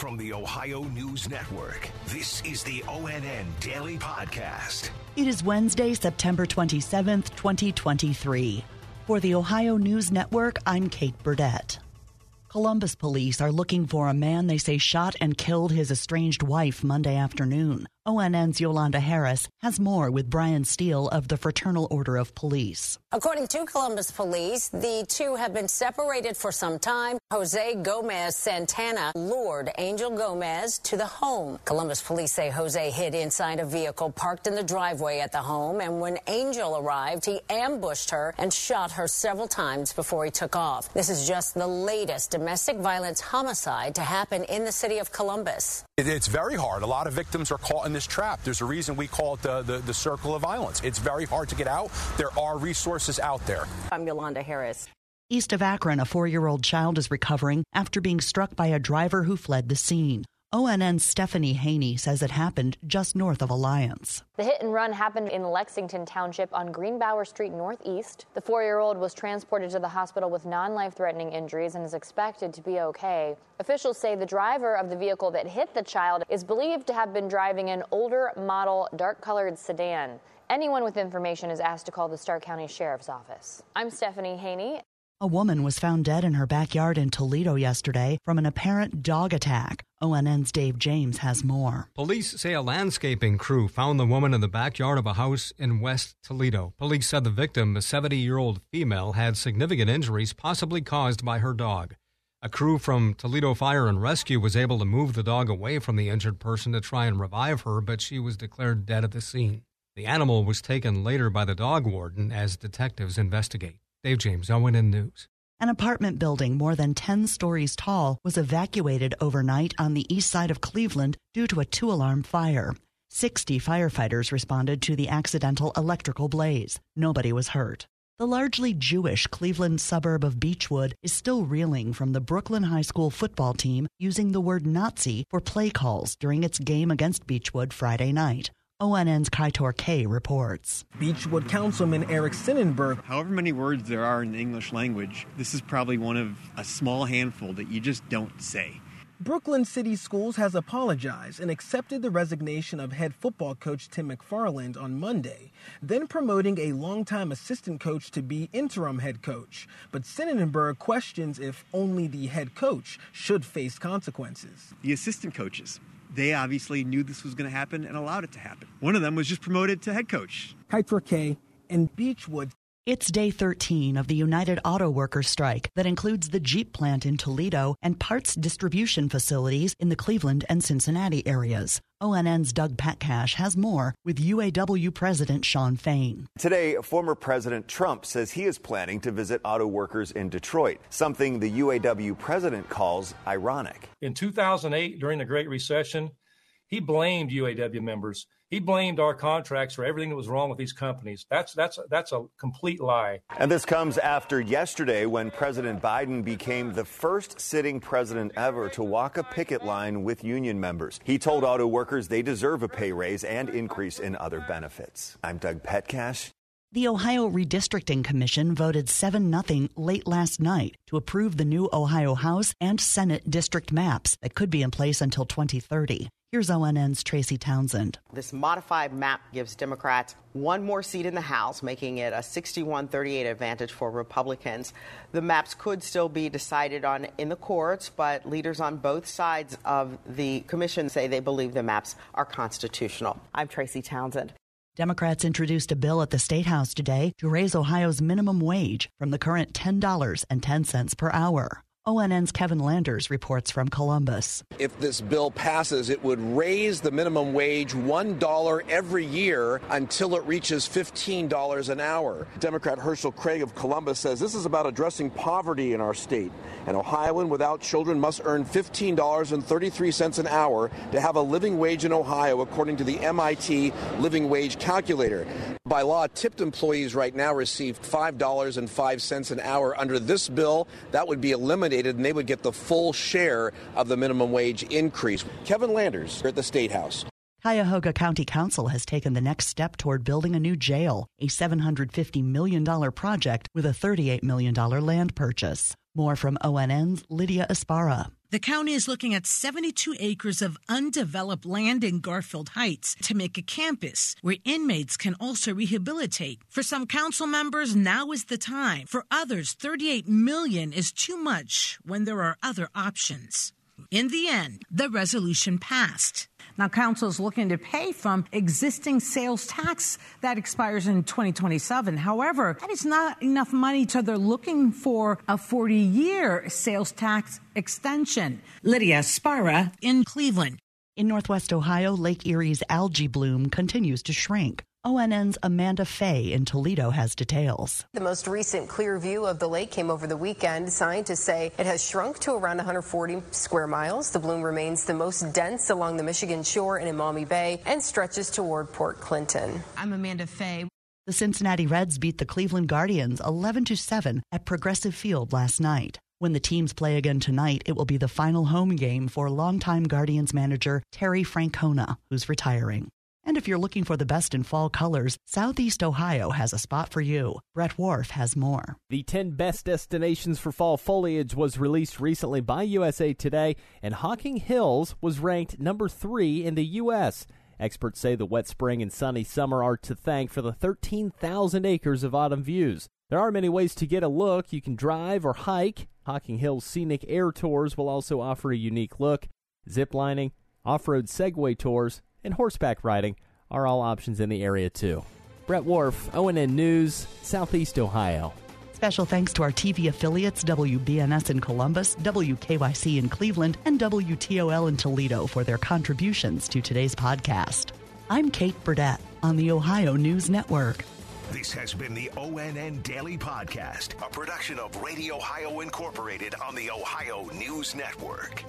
From the Ohio News Network, this is the ONN Daily Podcast. It is Wednesday, September 27th, 2023. For the Ohio News Network, I'm Kate Burdett. Columbus police are looking for a man they say shot and killed his estranged wife Monday afternoon. ONN's Yolanda Harris has more with Brian Steele of the Fraternal Order of Police. According to Columbus police, the two have been separated for some time. Jose Gomez Santana lured Angel Gomez to the home. Columbus police say Jose hid inside a vehicle parked in the driveway at the home, and when Angel arrived, he ambushed her and shot her several times before he took off. This is just the latest domestic violence homicide to happen in the city of Columbus. It's very hard. A lot of victims are caught in this trap. There's a reason we call it the, the, the circle of violence. It's very hard to get out. There are resources out there. I'm Yolanda Harris. East of Akron, a four year old child is recovering after being struck by a driver who fled the scene. ONN's Stephanie Haney says it happened just north of Alliance. The hit and run happened in Lexington Township on Greenbauer Street Northeast. The four year old was transported to the hospital with non life threatening injuries and is expected to be okay. Officials say the driver of the vehicle that hit the child is believed to have been driving an older model dark colored sedan. Anyone with information is asked to call the Stark County Sheriff's Office. I'm Stephanie Haney. A woman was found dead in her backyard in Toledo yesterday from an apparent dog attack. ONN's Dave James has more. Police say a landscaping crew found the woman in the backyard of a house in West Toledo. Police said the victim, a 70 year old female, had significant injuries possibly caused by her dog. A crew from Toledo Fire and Rescue was able to move the dog away from the injured person to try and revive her, but she was declared dead at the scene. The animal was taken later by the dog warden as detectives investigate. Dave James, ONN News. An apartment building more than 10 stories tall was evacuated overnight on the east side of Cleveland due to a two alarm fire. 60 firefighters responded to the accidental electrical blaze. Nobody was hurt. The largely Jewish Cleveland suburb of Beachwood is still reeling from the Brooklyn High School football team using the word Nazi for play calls during its game against Beachwood Friday night. ONN's Kaitor K reports. Beachwood Councilman Eric Synenberg. However many words there are in the English language, this is probably one of a small handful that you just don't say. Brooklyn City Schools has apologized and accepted the resignation of head football coach Tim McFarland on Monday, then promoting a longtime assistant coach to be interim head coach. But Synenberg questions if only the head coach should face consequences. The assistant coaches, they obviously knew this was going to happen and allowed it to happen. One of them was just promoted to head coach. Kaitor K and Beachwood it's day 13 of the United Auto Workers strike that includes the Jeep plant in Toledo and parts distribution facilities in the Cleveland and Cincinnati areas. ONN's Doug Petcash has more with UAW President Shawn Fain. Today, former President Trump says he is planning to visit auto workers in Detroit, something the UAW president calls ironic. In 2008, during the Great Recession, he blamed UAW members he blamed our contracts for everything that was wrong with these companies. That's that's that's a complete lie. And this comes after yesterday when President Biden became the first sitting president ever to walk a picket line with union members. He told auto workers they deserve a pay raise and increase in other benefits. I'm Doug Petcash. The Ohio Redistricting Commission voted 7 0 late last night to approve the new Ohio House and Senate district maps that could be in place until 2030. Here's ONN's Tracy Townsend. This modified map gives Democrats one more seat in the House, making it a 61 38 advantage for Republicans. The maps could still be decided on in the courts, but leaders on both sides of the commission say they believe the maps are constitutional. I'm Tracy Townsend. Democrats introduced a bill at the State House today to raise Ohio's minimum wage from the current $10.10 per hour. ONN's Kevin Landers reports from Columbus. If this bill passes, it would raise the minimum wage $1 every year until it reaches $15 an hour. Democrat Hearcel Craig of Columbus says this is about addressing poverty in our state. An Ohioan without children must earn $15.33 an hour to have a living wage in Ohio, according to the MIT Living Wage Calculator. By law, tipped employees right now receive $5.05 an hour. Under this bill, that would be eliminated and they would get the full share of the minimum wage increase. Kevin Landers at the State House. Cuyahoga County Council has taken the next step toward building a new jail, a $750 million project with a $38 million land purchase. More from ONN's Lydia Esparra. The county is looking at 72 acres of undeveloped land in Garfield Heights to make a campus where inmates can also rehabilitate. For some council members, now is the time. For others, 38 million is too much when there are other options. In the end, the resolution passed. Now, council is looking to pay from existing sales tax that expires in 2027. However, that is not enough money, so they're looking for a 40 year sales tax extension. Lydia Esparra in Cleveland. In Northwest Ohio, Lake Erie's algae bloom continues to shrink. ONN's Amanda Fay in Toledo has details. The most recent clear view of the lake came over the weekend. Scientists say it has shrunk to around 140 square miles. The bloom remains the most dense along the Michigan shore and in Maumee Bay and stretches toward Port Clinton. I'm Amanda Fay. The Cincinnati Reds beat the Cleveland Guardians 11 to 7 at Progressive Field last night. When the teams play again tonight, it will be the final home game for longtime Guardians manager Terry Francona, who's retiring. And if you're looking for the best in fall colors, Southeast Ohio has a spot for you. Brett Wharf has more. The 10 best destinations for fall foliage was released recently by USA Today, and Hocking Hills was ranked number three in the U.S. Experts say the wet spring and sunny summer are to thank for the 13,000 acres of autumn views. There are many ways to get a look. You can drive or hike. Hocking Hills Scenic Air Tours will also offer a unique look. Zip lining, off road Segway tours, and horseback riding are all options in the area too. Brett Wharf, ONN News, Southeast Ohio. Special thanks to our TV affiliates WBNS in Columbus, WKYC in Cleveland, and WTOL in Toledo for their contributions to today's podcast. I'm Kate Burdett on the Ohio News Network. This has been the ONN Daily Podcast, a production of Radio Ohio Incorporated on the Ohio News Network.